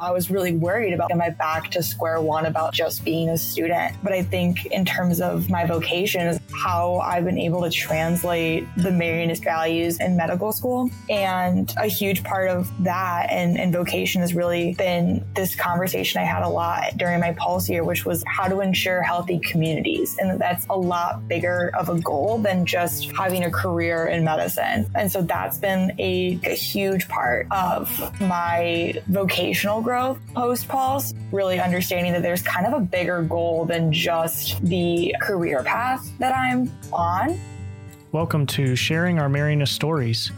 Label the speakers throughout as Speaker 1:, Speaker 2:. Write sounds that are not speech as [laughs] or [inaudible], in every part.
Speaker 1: I was really worried about am I back to square one about just being a student. But I think in terms of my vocation is how I've been able to translate the Marianist values in medical school. And a huge part of that and, and vocation has really been this conversation I had a lot during my pulse year, which was how to ensure healthy communities. And that's a lot bigger of a goal than just having a career in medicine. And so that's been a, a huge part of my vocational growth post Pulse, really understanding that there's kind of a bigger goal than just the career path that I'm on.
Speaker 2: Welcome to Sharing Our Marianist Stories,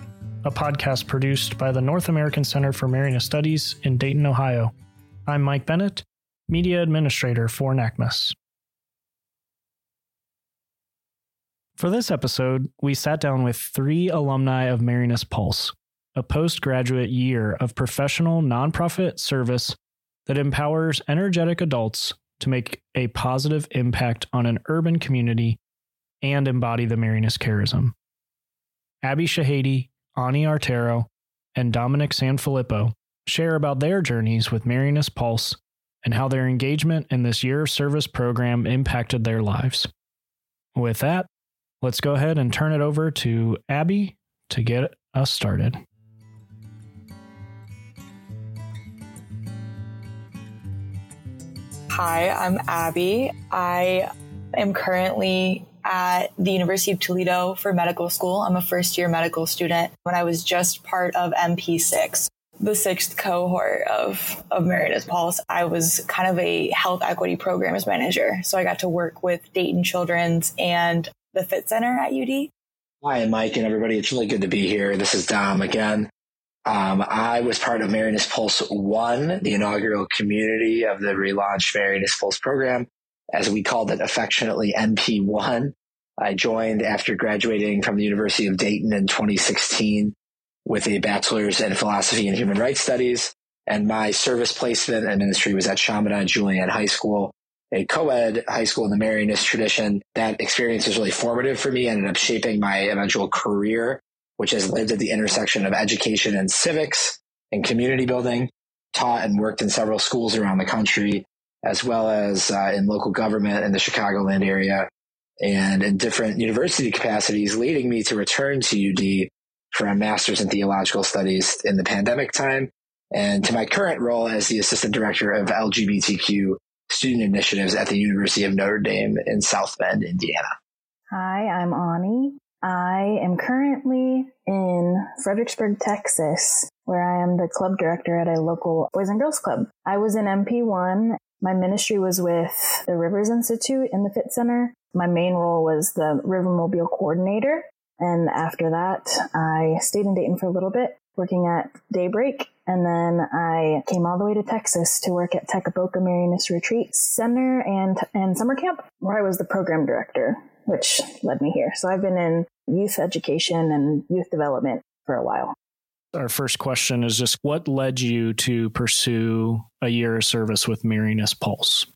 Speaker 2: a podcast produced by the North American Center for Marianist Studies in Dayton, Ohio. I'm Mike Bennett, Media Administrator for NACMS. For this episode, we sat down with three alumni of Marianist Pulse a postgraduate year of professional nonprofit service that empowers energetic adults to make a positive impact on an urban community and embody the Marianist charism. Abby Shahady, Ani Artero, and Dominic Sanfilippo share about their journeys with Marianist Pulse and how their engagement in this year of service program impacted their lives. With that, let's go ahead and turn it over to Abby to get us started.
Speaker 1: Hi, I'm Abby. I am currently at the University of Toledo for medical school. I'm a first year medical student when I was just part of MP6, the sixth cohort of, of Marianist Pulse. I was kind of a health equity programs manager. So I got to work with Dayton Children's and the Fit Center at UD.
Speaker 3: Hi, Mike and everybody. It's really good to be here. This is Dom again. Um, I was part of Marianist Pulse 1, the inaugural community of the relaunched Marianist Pulse program, as we called it affectionately MP1. I joined after graduating from the University of Dayton in 2016 with a bachelor's in philosophy and human rights studies. And my service placement and ministry was at Chaminade Julian High School, a co-ed high school in the Marianist tradition. That experience was really formative for me, ended up shaping my eventual career which has lived at the intersection of education and civics and community building, taught and worked in several schools around the country, as well as uh, in local government in the Chicagoland area and in different university capacities, leading me to return to UD for a master's in theological studies in the pandemic time and to my current role as the assistant director of LGBTQ student initiatives at the University of Notre Dame in South Bend, Indiana.
Speaker 4: Hi, I'm Ani. I am currently in Fredericksburg, Texas, where I am the club director at a local Boys and Girls Club. I was in MP1. My ministry was with the Rivers Institute in the Fit Center. My main role was the Rivermobile coordinator. And after that, I stayed in Dayton for a little bit, working at Daybreak. And then I came all the way to Texas to work at Tecaboca Marianist Retreat Center and, and summer camp, where I was the program director which led me here. So I've been in youth education and youth development for a while.
Speaker 2: Our first question is just what led you to pursue a year of service with Marianist Pulse?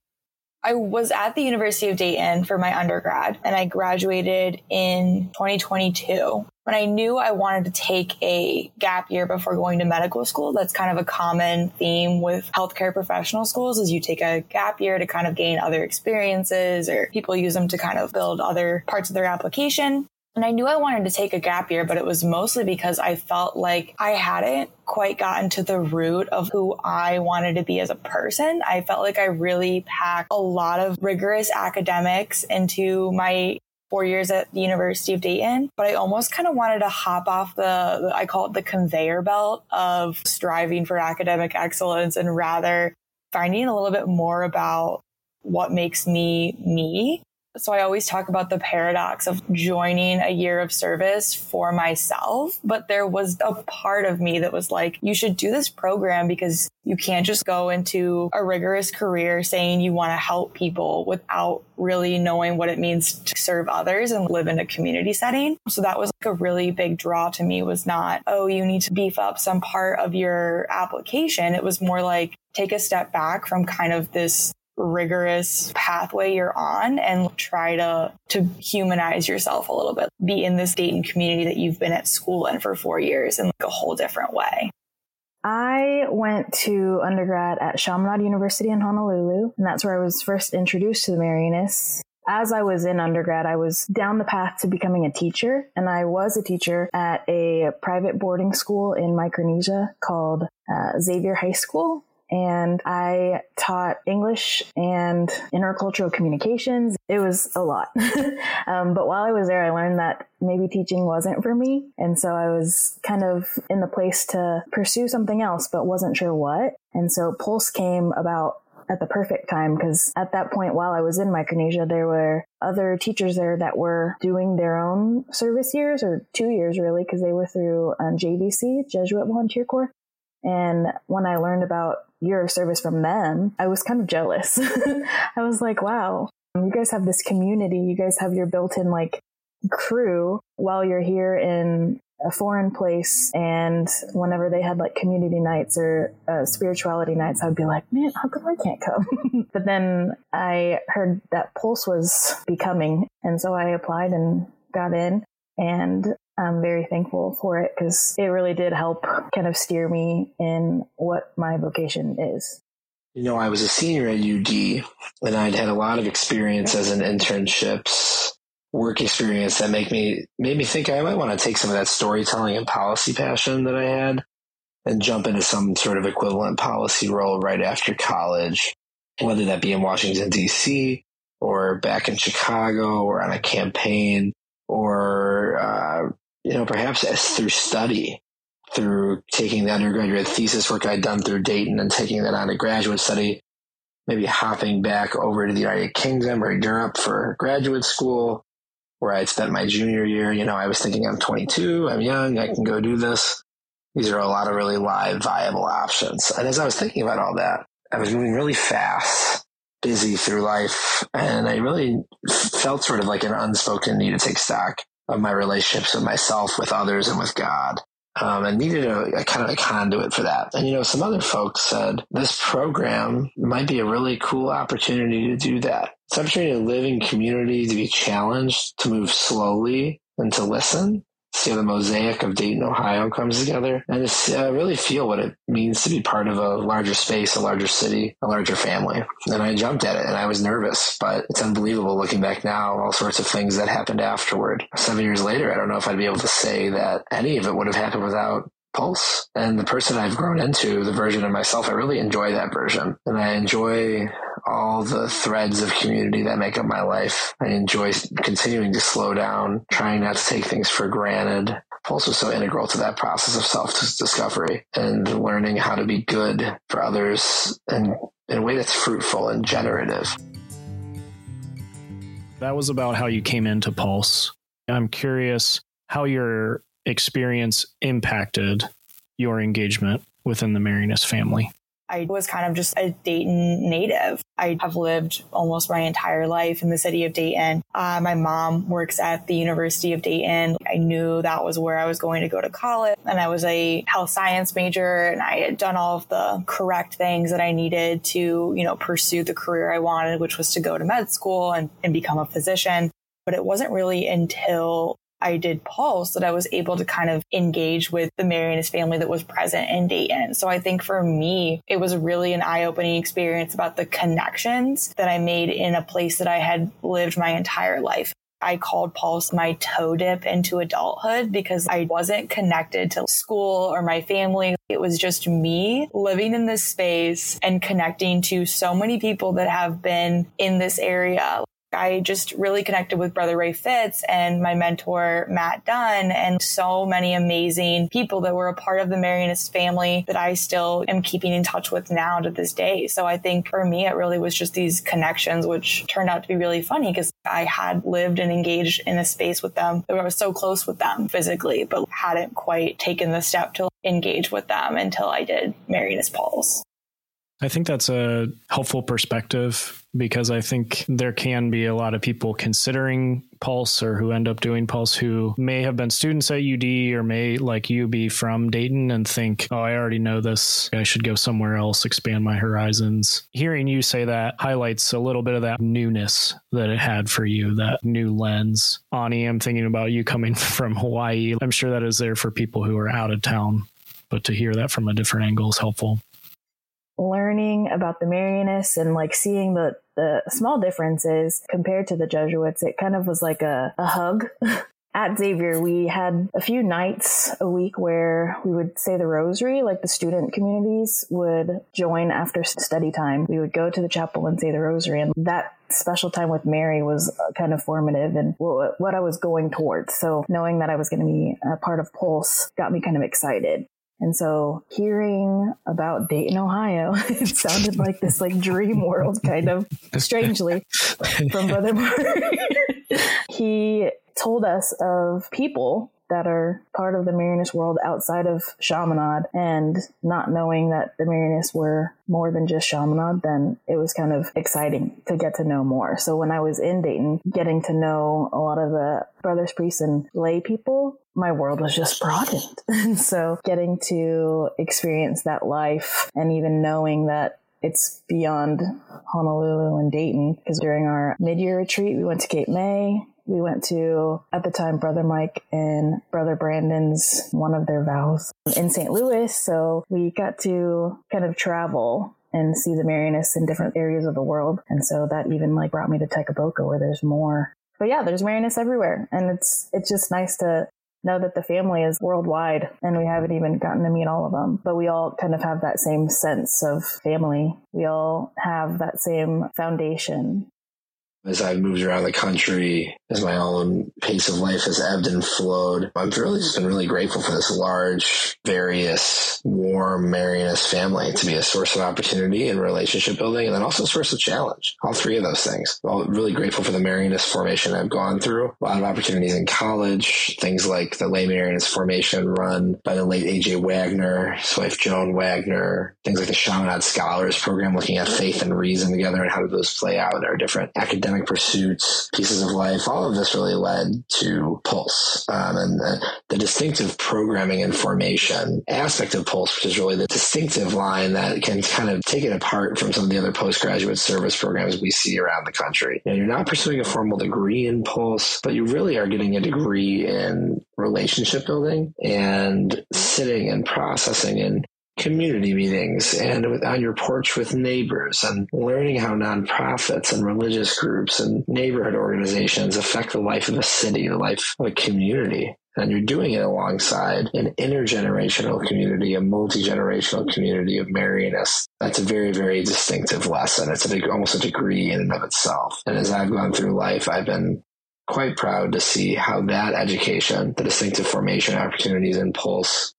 Speaker 1: I was at the University of Dayton for my undergrad and I graduated in 2022. When I knew I wanted to take a gap year before going to medical school, that's kind of a common theme with healthcare professional schools is you take a gap year to kind of gain other experiences or people use them to kind of build other parts of their application. And I knew I wanted to take a gap year, but it was mostly because I felt like I hadn't quite gotten to the root of who I wanted to be as a person. I felt like I really packed a lot of rigorous academics into my four years at the University of Dayton, but I almost kind of wanted to hop off the, I call it the conveyor belt of striving for academic excellence and rather finding a little bit more about what makes me me so I always talk about the paradox of joining a year of service for myself. But there was a part of me that was like, you should do this program because you can't just go into a rigorous career saying you want to help people without really knowing what it means to serve others and live in a community setting. So that was like a really big draw to me was not, oh, you need to beef up some part of your application. It was more like take a step back from kind of this rigorous pathway you're on and try to to humanize yourself a little bit. Be in this Dayton community that you've been at school in for 4 years in like a whole different way.
Speaker 4: I went to undergrad at Chaminade University in Honolulu, and that's where I was first introduced to the Marianists. As I was in undergrad, I was down the path to becoming a teacher, and I was a teacher at a private boarding school in Micronesia called uh, Xavier High School and I taught English and intercultural communications. It was a lot. [laughs] um, but while I was there, I learned that maybe teaching wasn't for me. And so I was kind of in the place to pursue something else, but wasn't sure what. And so Pulse came about at the perfect time because at that point while I was in Micronesia, there were other teachers there that were doing their own service years or two years really because they were through um, JVC, Jesuit Volunteer Corps. And when I learned about year of service from them, I was kind of jealous. [laughs] I was like, wow, you guys have this community. You guys have your built in like crew while you're here in a foreign place. And whenever they had like community nights or uh, spirituality nights, I'd be like, man, how come I can't come? [laughs] but then I heard that Pulse was becoming. And so I applied and got in. And I'm very thankful for it because it really did help kind of steer me in what my vocation is.
Speaker 3: You know, I was a senior at UD and I'd had a lot of experience as an internships, work experience that make me made me think I might want to take some of that storytelling and policy passion that I had and jump into some sort of equivalent policy role right after college, whether that be in Washington DC or back in Chicago or on a campaign or uh, you know, perhaps through study, through taking the undergraduate thesis work I'd done through Dayton and taking that on to graduate study, maybe hopping back over to the United Kingdom or Europe for graduate school where I'd spent my junior year. You know, I was thinking I'm 22, I'm young, I can go do this. These are a lot of really live, viable options. And as I was thinking about all that, I was moving really fast, busy through life, and I really felt sort of like an unspoken need to take stock of my relationships with myself, with others, and with God. Um, and needed a, a, kind of a conduit for that. And you know, some other folks said this program might be a really cool opportunity to do that. It's an opportunity to live in community, to be challenged, to move slowly, and to listen see how the mosaic of Dayton, Ohio comes together and just uh, really feel what it means to be part of a larger space, a larger city, a larger family. And I jumped at it and I was nervous, but it's unbelievable looking back now, all sorts of things that happened afterward. Seven years later, I don't know if I'd be able to say that any of it would have happened without Pulse. And the person I've grown into, the version of myself, I really enjoy that version. And I enjoy all the threads of community that make up my life. I enjoy continuing to slow down, trying not to take things for granted. Pulse was so integral to that process of self discovery and learning how to be good for others and in a way that's fruitful and generative.
Speaker 2: That was about how you came into Pulse. I'm curious how your experience impacted your engagement within the Marianist family?
Speaker 1: I was kind of just a Dayton native. I have lived almost my entire life in the city of Dayton. Uh, my mom works at the University of Dayton. I knew that was where I was going to go to college, and I was a health science major, and I had done all of the correct things that I needed to, you know, pursue the career I wanted, which was to go to med school and, and become a physician. But it wasn't really until I did Pulse that I was able to kind of engage with the Marianist family that was present in Dayton. So I think for me, it was really an eye opening experience about the connections that I made in a place that I had lived my entire life. I called Pulse my toe dip into adulthood because I wasn't connected to school or my family. It was just me living in this space and connecting to so many people that have been in this area. I just really connected with Brother Ray Fitz and my mentor, Matt Dunn, and so many amazing people that were a part of the Marianist family that I still am keeping in touch with now to this day. So I think for me, it really was just these connections, which turned out to be really funny because I had lived and engaged in a space with them I was so close with them physically, but hadn't quite taken the step to engage with them until I did Marianist Pulse.
Speaker 2: I think that's a helpful perspective because I think there can be a lot of people considering Pulse or who end up doing Pulse who may have been students at UD or may, like you, be from Dayton and think, oh, I already know this. I should go somewhere else, expand my horizons. Hearing you say that highlights a little bit of that newness that it had for you, that new lens. Ani, I'm thinking about you coming [laughs] from Hawaii. I'm sure that is there for people who are out of town but to hear that from a different angle is helpful.
Speaker 4: Learning about the Marianists and like seeing the, the small differences compared to the Jesuits, it kind of was like a, a hug [laughs] at Xavier, we had a few nights a week where we would say the rosary, like the student communities would join after study time. We would go to the chapel and say the rosary. And that special time with Mary was uh, kind of formative and what I was going towards. So knowing that I was going to be a part of Pulse got me kind of excited. And so hearing about Dayton, Ohio, [laughs] it sounded like this like dream world kind of strangely from Brother [laughs] Mark. he told us of people that are part of the Marianist world outside of Chaminade and not knowing that the Marianists were more than just Chaminade, then it was kind of exciting to get to know more. So when I was in Dayton, getting to know a lot of the brothers, priests, and lay people, my world was just broadened. [laughs] And so getting to experience that life and even knowing that it's beyond Honolulu and Dayton because during our mid-year retreat, we went to Cape May we went to, at the time, Brother Mike and Brother Brandon's one of their vows in St. Louis. So we got to kind of travel and see the Marianists in different areas of the world. And so that even like brought me to Tecaboca where there's more. But yeah, there's Marianists everywhere. And it's, it's just nice to know that the family is worldwide and we haven't even gotten to meet all of them. But we all kind of have that same sense of family. We all have that same foundation
Speaker 3: as I've moved around the country, as my own pace of life has ebbed and flowed, I've really just been really grateful for this large, various, warm Marianist family to be a source of opportunity and relationship building, and then also a source of challenge. All three of those things. I'm really grateful for the Marianist formation I've gone through. A lot of opportunities in college, things like the lay Marianist formation run by the late A.J. Wagner, his wife Joan Wagner, things like the Chaminade Scholars Program, looking at faith and reason together and how do those play out in our different academic academic pursuits, pieces of life, all of this really led to Pulse. Um, and the, the, distinctive programming and formation aspect of Pulse, which is really the distinctive line that can kind of take it apart from some of the other postgraduate service programs we see around the country. You know, you're not pursuing a formal degree in Pulse, but you really are getting a degree in relationship building and sitting and processing and community meetings and on your porch with neighbors and learning how nonprofits and religious groups and neighborhood organizations affect the life of a city, the life of a community. And you're doing it alongside an intergenerational community, a multi-generational community of Marianists. That's a very, very distinctive lesson. It's a, almost a degree in and of itself. And as I've gone through life, I've been quite proud to see how that education, the distinctive formation opportunities and Pulse,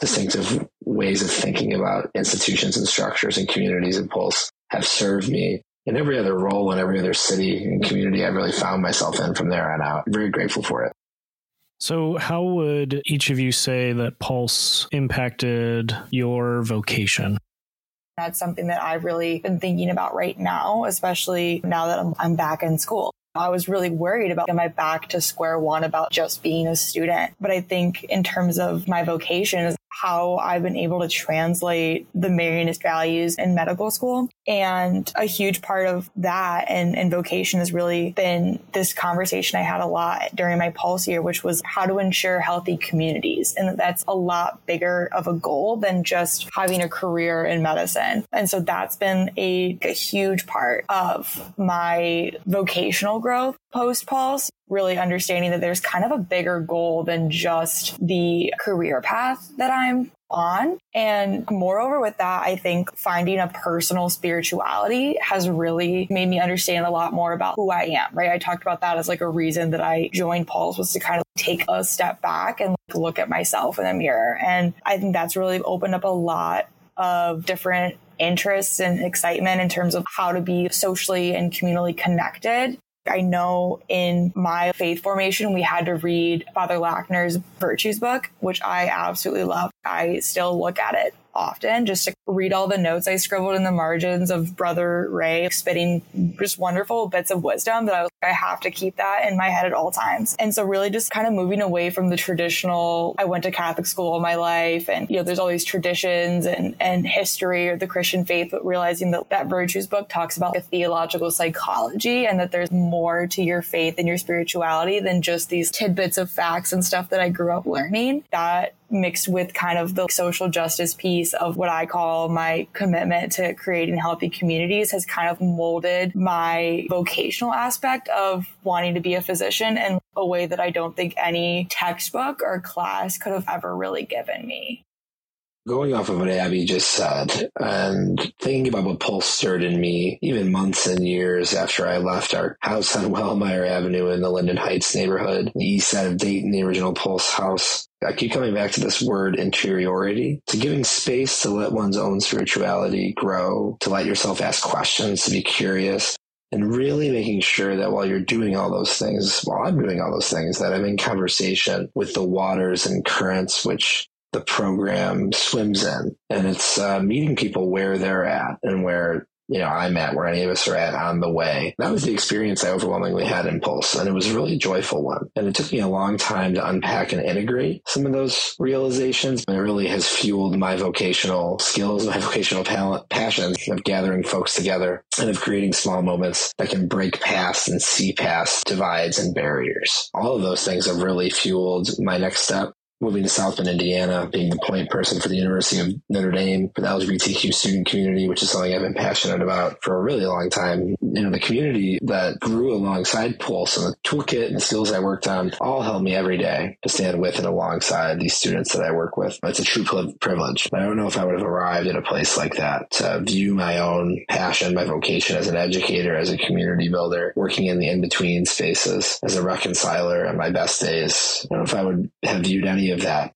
Speaker 3: distinctive ways of thinking about institutions and structures and communities and Pulse have served me in every other role in every other city and community I've really found myself in from there on out. I'm very grateful for it.
Speaker 2: So, how would each of you say that Pulse impacted your vocation?
Speaker 1: That's something that I've really been thinking about right now, especially now that I'm, I'm back in school. I was really worried about am I back to square one about just being a student. But I think in terms of my vocation, how I've been able to translate the Marianist values in medical school. And a huge part of that and, and vocation has really been this conversation I had a lot during my pulse year, which was how to ensure healthy communities. And that's a lot bigger of a goal than just having a career in medicine. And so that's been a, a huge part of my vocational growth post pulse really understanding that there's kind of a bigger goal than just the career path that I'm on. And moreover, with that, I think finding a personal spirituality has really made me understand a lot more about who I am, right? I talked about that as like a reason that I joined Pulse was to kind of take a step back and look at myself in the mirror. And I think that's really opened up a lot of different interests and excitement in terms of how to be socially and communally connected I know in my faith formation, we had to read Father Lackner's Virtues book, which I absolutely love. I still look at it often just to read all the notes I scribbled in the margins of Brother Ray spitting just wonderful bits of wisdom that I was I have to keep that in my head at all times. And so really just kind of moving away from the traditional, I went to Catholic school all my life and, you know, there's all these traditions and, and history or the Christian faith, but realizing that that virtues book talks about a theological psychology and that there's more to your faith and your spirituality than just these tidbits of facts and stuff that I grew up learning. That mixed with kind of the social justice piece of what I call my commitment to creating healthy communities has kind of molded my vocational aspect of wanting to be a physician in a way that I don't think any textbook or class could have ever really given me.
Speaker 3: Going off of what Abby just said and thinking about what Pulse stirred in me, even months and years after I left our house on Wellmeyer Avenue in the Linden Heights neighborhood, the east side of Dayton, the original Pulse house, I keep coming back to this word interiority, to giving space to let one's own spirituality grow, to let yourself ask questions, to be curious, and really making sure that while you're doing all those things, while I'm doing all those things, that I'm in conversation with the waters and currents which the program swims in. And it's uh, meeting people where they're at and where you know, I'm at where any of us are at on the way. That was the experience I overwhelmingly had in Pulse, and it was a really joyful one. And it took me a long time to unpack and integrate some of those realizations, but it really has fueled my vocational skills, my [laughs] vocational talent, passion of gathering folks together and of creating small moments that can break past and see past divides and barriers. All of those things have really fueled my next step moving to South Bend, Indiana, being the point person for the University of Notre Dame for the LGBTQ student community, which is something I've been passionate about for a really long time. You know, the community that grew alongside Pulse and the toolkit and the skills I worked on all help me every day to stand with and alongside these students that I work with. It's a true privilege. I don't know if I would have arrived at a place like that to view my own passion, my vocation as an educator, as a community builder, working in the in-between spaces as a reconciler on my best days. I don't know if I would have viewed any of that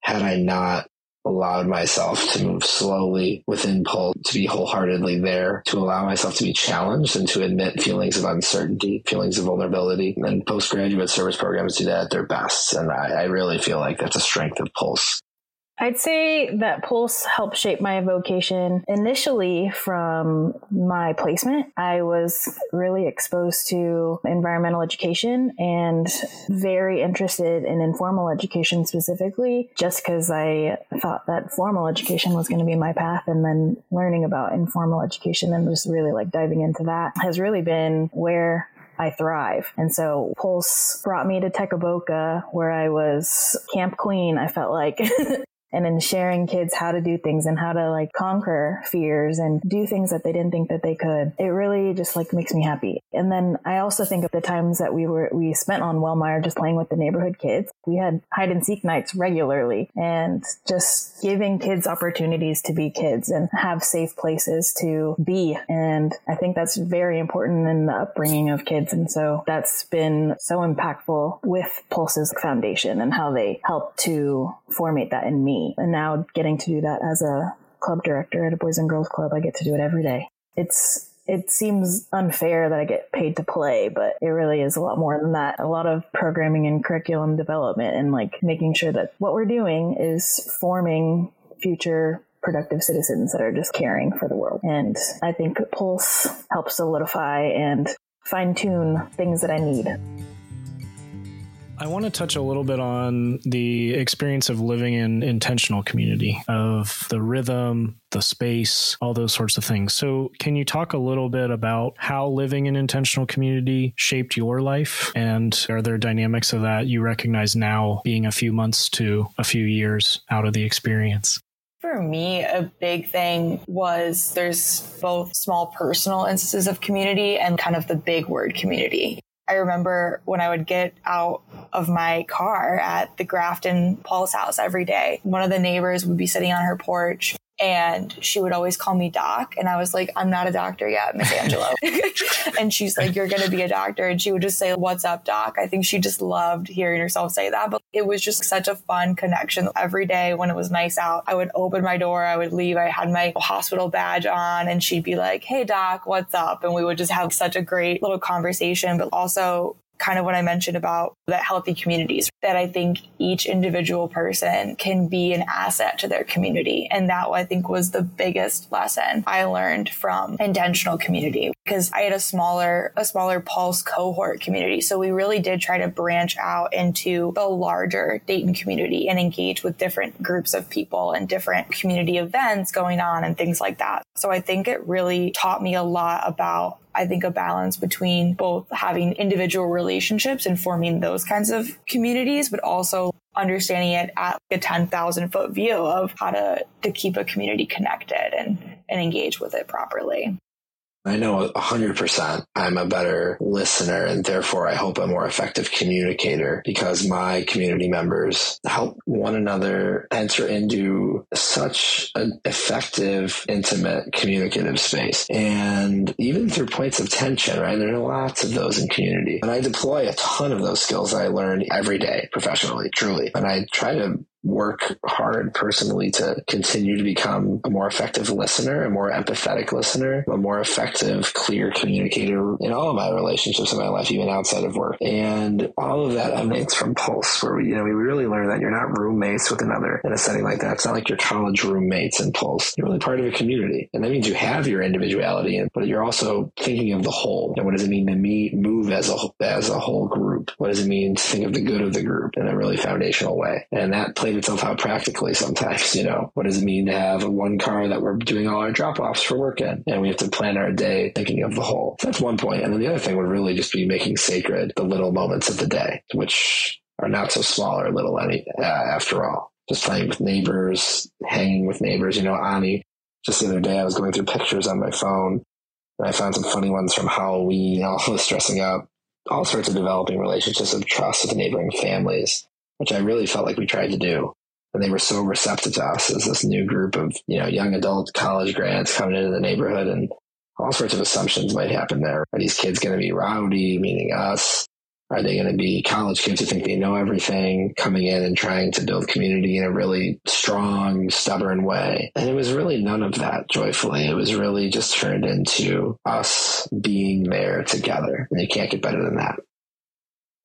Speaker 3: had I not allowed myself to move slowly within Pulse, to be wholeheartedly there, to allow myself to be challenged and to admit feelings of uncertainty, feelings of vulnerability. And postgraduate service programs do that at their best. And I, I really feel like that's a strength of Pulse.
Speaker 4: I'd say that Pulse helped shape my vocation initially from my placement. I was really exposed to environmental education and very interested in informal education specifically, just because I thought that formal education was going to be my path. And then learning about informal education and just really like diving into that has really been where I thrive. And so Pulse brought me to Tecaboca where I was camp queen. I felt like [laughs] and in sharing kids how to do things and how to like conquer fears and do things that they didn't think that they could. It really just like makes me happy. And then I also think of the times that we were we spent on Wellmeyer just playing with the neighborhood kids. We had hide and seek nights regularly and just giving kids opportunities to be kids and have safe places to be. And I think that's very important in the upbringing of kids. And so that's been so impactful with Pulse's foundation and how they help to formate that in me and now getting to do that as a club director at a boys and girls club, I get to do it every day. It's it seems unfair that I get paid to play, but it really is a lot more than that. A lot of programming and curriculum development and like making sure that what we're doing is forming future productive citizens that are just caring for the world. And I think Pulse helps solidify and fine tune things that I need.
Speaker 2: I want to touch a little bit on the experience of living in intentional community, of the rhythm, the space, all those sorts of things. So, can you talk a little bit about how living in intentional community shaped your life? And are there dynamics of that you recognize now, being a few months to a few years out of the experience?
Speaker 1: For me, a big thing was there's both small personal instances of community and kind of the big word community. I remember when I would get out of my car at the Grafton Pulse house every day, one of the neighbors would be sitting on her porch and she would always call me doc and i was like i'm not a doctor yet miss angelo. [laughs] And she's like you're going to be a doctor and she would just say what's up doc? I think she just loved hearing herself say that but it was just such a fun connection. Every day when it was nice out i would open my door i would leave i had my hospital badge on and she'd be like hey doc what's up? And we would just have such a great little conversation but also kind of what I mentioned about that healthy communities, that I think each individual person can be an asset to their community. And that I think was the biggest lesson I learned from intentional community because I had a smaller, a smaller pulse cohort community. So we really did try to branch out into the larger Dayton community and engage with different groups of people and different community events going on and things like that. So I think it really taught me a lot about I think a balance between both having individual relationships and forming those kinds of communities, but also understanding it at a 10,000 foot view of how to, to keep a community connected and, and engage with it properly.
Speaker 3: I know 100% I'm a better listener and therefore I hope a more effective communicator because my community members help one another enter into such an effective, intimate, communicative space. And even through points of tension, right? There are lots of those in community. And I deploy a ton of those skills I learn every day professionally, truly. And I try to work hard personally to continue to become a more effective listener, a more empathetic listener, a more effective, clear communicator in all of my relationships in my life, even outside of work. And all of that emanates from Pulse, where we, you know, we really learn that you're not roommates with another in a setting like that. It's not like your college roommates in Pulse. You're really part of a community. And that means you have your individuality, but you're also thinking of the whole. And what does it mean to meet, move as a, as a whole group? What does it mean to think of the good of the group in a really foundational way? And that plays itself out practically sometimes, you know, what does it mean to have a one car that we're doing all our drop offs for work in? And we have to plan our day thinking of the whole. So that's one point. And then the other thing would really just be making sacred the little moments of the day, which are not so small or little any, uh, after all. Just playing with neighbors, hanging with neighbors. You know, Ani, just the other day, I was going through pictures on my phone and I found some funny ones from Halloween, all [laughs] this dressing up, all sorts of developing relationships of trust with neighboring families, which I really felt like we tried to do. And they were so receptive to us as this new group of you know young adult college grads coming into the neighborhood and all sorts of assumptions might happen there. Are these kids going to be rowdy meaning us? Are they going to be college kids who think they know everything coming in and trying to build community in a really strong stubborn way? And it was really none of that joyfully. It was really just turned into us being there together. And you can't get better than that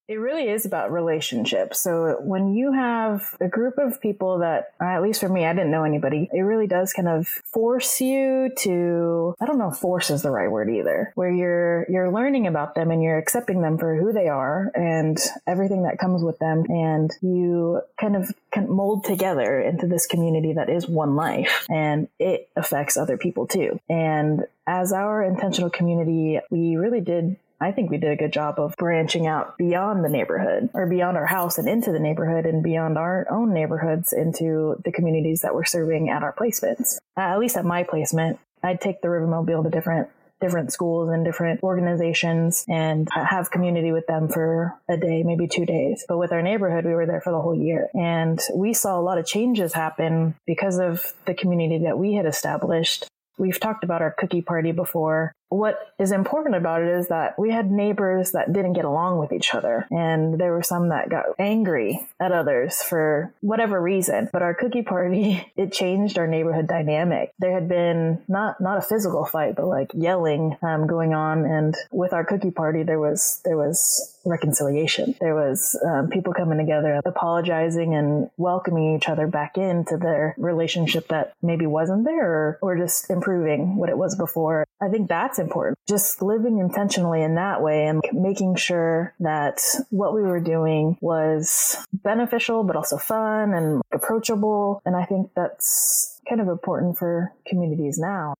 Speaker 4: it really is about relationships. So when you have a group of people that, at least for me, I didn't know anybody, it really does kind of force you to, I don't know force is the right word either, where you're, you're learning about them and you're accepting them for who they are and everything that comes with them. And you kind of can mold together into this community that is one life and it affects other people too. And as our intentional community, we really did I think we did a good job of branching out beyond the neighborhood or beyond our house and into the neighborhood and beyond our own neighborhoods into the communities that we're serving at our placements. Uh, at least at my placement, I'd take the Rivermobile to different different schools and different organizations and have community with them for a day, maybe two days. But with our neighborhood, we were there for the whole year. And we saw a lot of changes happen because of the community that we had established. We've talked about our cookie party before what is important about it is that we had neighbors that didn't get along with each other and there were some that got angry at others for whatever reason. But our cookie party [laughs] it changed our neighborhood dynamic. There had been not not a physical fight but like yelling um, going on and with our cookie party there was there was reconciliation. There was um, people coming together apologizing and welcoming each other back into their relationship that maybe wasn't there or, or just improving what it was before i think that's important. Just living intentionally in that way and making sure that what we were doing was beneficial, but also fun and approachable. And I think that's kind of important for communities now.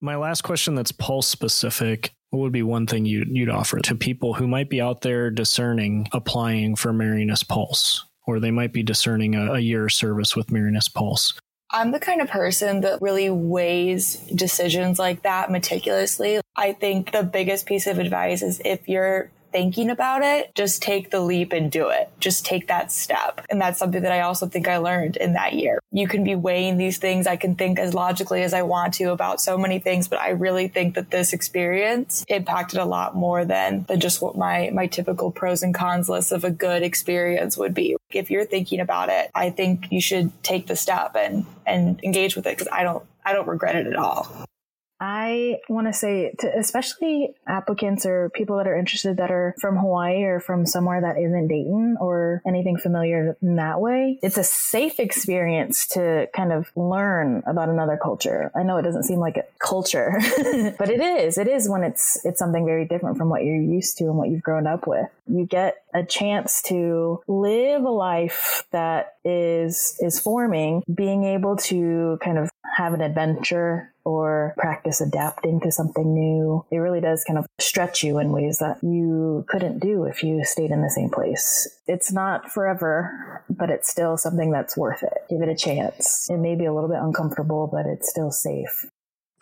Speaker 2: My last question that's pulse specific what would be one thing you'd, you'd offer to people who might be out there discerning applying for Marianist Pulse, or they might be discerning a, a year service with Marianist Pulse?
Speaker 1: I'm the kind of person that really weighs decisions like that meticulously. I think the biggest piece of advice is if you're thinking about it, just take the leap and do it. Just take that step. And that's something that I also think I learned in that year. You can be weighing these things. I can think as logically as I want to about so many things, but I really think that this experience impacted a lot more than, than just what my, my typical pros and cons list of a good experience would be. If you're thinking about it, I think you should take the step and, and engage with it because I don't, I don't regret it at all.
Speaker 4: I want to say to especially applicants or people that are interested that are from Hawaii or from somewhere that isn't Dayton or anything familiar in that way, it's a safe experience to kind of learn about another culture. I know it doesn't seem like a culture, [laughs] but it is. It is when it's it's something very different from what you're used to and what you've grown up with. You get a chance to live a life that is is forming, being able to kind of have an adventure or practice adapting to something new. It really does kind of stretch you in ways that you couldn't do if you stayed in the same place. It's not forever, but it's still something that's worth it. Give it a chance. It may be a little bit uncomfortable, but it's still safe.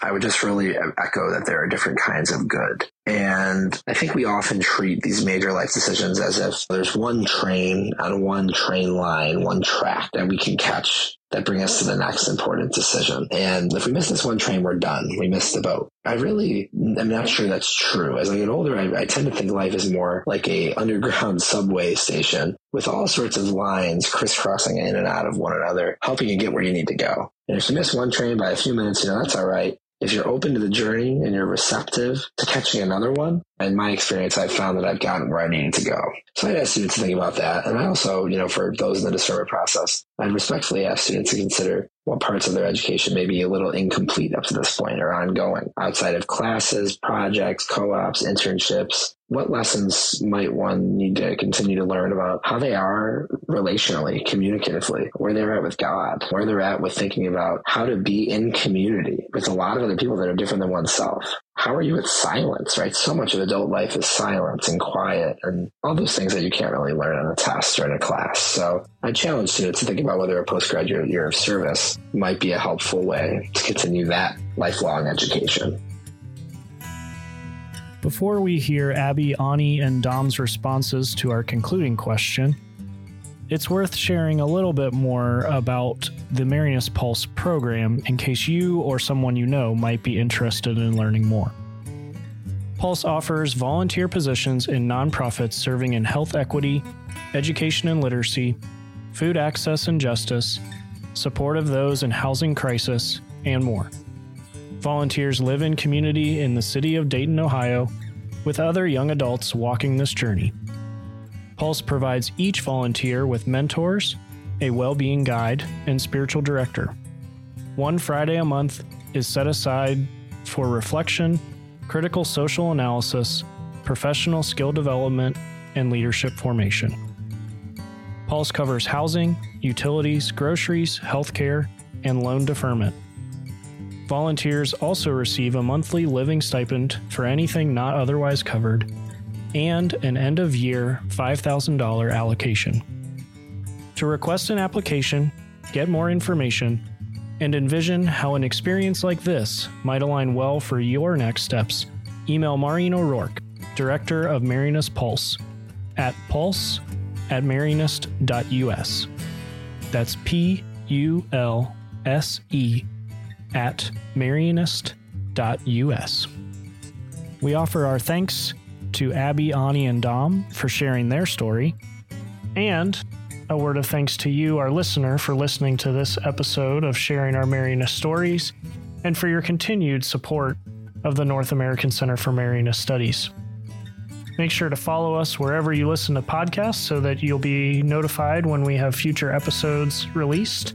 Speaker 3: I would just really echo that there are different kinds of good. And I think we often treat these major life decisions as if there's one train on one train line, one track that we can catch that bring us to the next important decision. And if we miss this one train, we're done. We missed the boat. I really am not sure that's true. As I get older, I, I tend to think life is more like a underground [laughs] subway station with all sorts of lines crisscrossing in and out of one another, helping you get where you need to go. And if you miss one train by a few minutes, you know, that's all right if you're open to the journey and you're receptive to catching another one, in my experience, I've found that I've gotten where I needed to go. So I ask students to think about that. And I also, you know, for those in the discernment process, I'd respectfully ask students to consider what parts of their education may be a little incomplete up to this point or ongoing outside of classes, projects, co-ops, internships. What lessons might one need to continue to learn about how they are relationally, communicatively, where they're at with God, where they're at with thinking about how to be in community with a lot of other people that are different than oneself? how are you with silence, right? So much of adult life is silence and quiet and all those things that you can't really learn on a test or in a class. So I challenge students to think about whether a postgraduate year of service might be a helpful way to continue that lifelong education.
Speaker 2: Before we hear Abby, Ani, and Dom's responses to our concluding question, it's worth sharing a little bit more about the Marianist Pulse program in case you or someone you know might be interested in learning more. Pulse offers volunteer positions in nonprofits serving in health equity, education and literacy, food access and justice, support of those in housing crisis, and more. Volunteers live in community in the city of Dayton, Ohio, with other young adults walking this journey. Pulse provides each volunteer with mentors, a well being guide, and spiritual director. One Friday a month is set aside for reflection, critical social analysis, professional skill development, and leadership formation. Pulse covers housing, utilities, groceries, healthcare, and loan deferment. Volunteers also receive a monthly living stipend for anything not otherwise covered and an end of year $5,000 allocation. To request an application, get more information, and envision how an experience like this might align well for your next steps, email Maureen O'Rourke, Director of Marianist Pulse, at pulse at marianist.us. That's P U L S E at marianist.us. We offer our thanks to Abby, Ani, and Dom for sharing their story. And a word of thanks to you, our listener, for listening to this episode of Sharing Our Marianist Stories and for your continued support of the North American Center for Marianist Studies. Make sure to follow us wherever you listen to podcasts so that you'll be notified when we have future episodes released.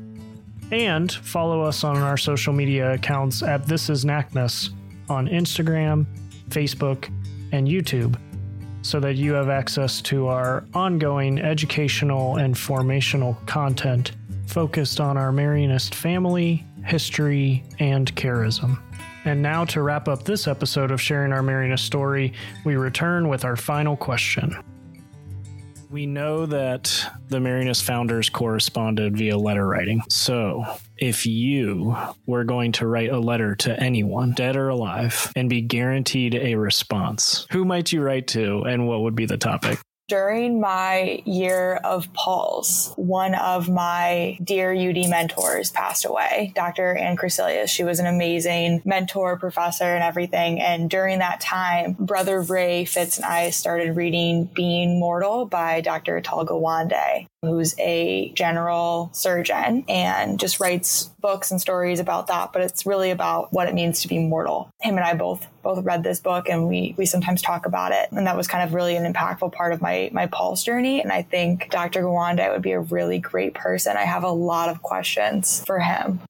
Speaker 2: And follow us on our social media accounts at This Is NACMS on Instagram, Facebook, and YouTube so that you have access to our ongoing educational and formational content focused on our Marianist family, history, and charism. And now, to wrap up this episode of Sharing Our Marianist Story, we return with our final question. We know that the Marianist founders corresponded via letter writing. So, if you were going to write a letter to anyone, dead or alive, and be guaranteed a response, who might you write to and what would be the topic?
Speaker 1: During my year of Pulse, one of my dear UD mentors passed away, Dr. Ann Crecilius. She was an amazing mentor, professor, and everything. And during that time, Brother Ray Fitz and I started reading Being Mortal by Dr. Atul Gawande who's a general surgeon and just writes books and stories about that but it's really about what it means to be mortal. Him and i both both read this book and we we sometimes talk about it. And that was kind of really an impactful part of my my pulse journey. And i think dr gawande would be a really great person. I have a lot of questions for him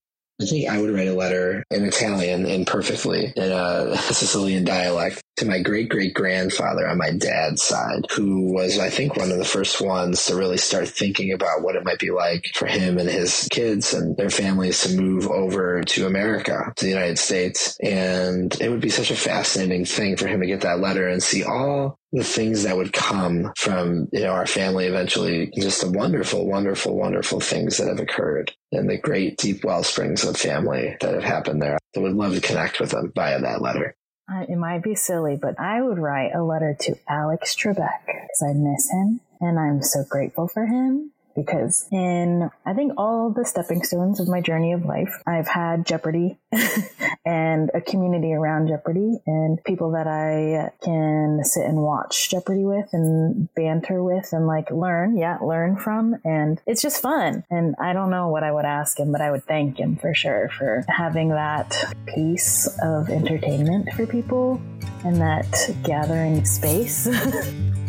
Speaker 3: I think I would write a letter in Italian imperfectly in a [laughs] Sicilian dialect to my great great grandfather on my dad's side, who was, I think, one of the first ones to really start thinking about what it might be like for him and his kids and their families to move over to America, to the United States. And it would be such a fascinating thing for him to get that letter and see all the things that would come from you know our family eventually just the wonderful wonderful wonderful things that have occurred and the great deep well springs of family that have happened there. I would love to connect with them via that letter.
Speaker 4: Uh, it might be silly, but I would write a letter to Alex Trebek because I miss him and I'm so grateful for him because in I think all the stepping stones of my journey of life, I've had Jeopardy [laughs] and a community around Jeopardy and people that I can sit and watch Jeopardy with and banter with and like learn, yeah, learn from. And it's just fun. And I don't know what I would ask him, but I would thank him for sure for having that piece of entertainment for people and that gathering space. [laughs]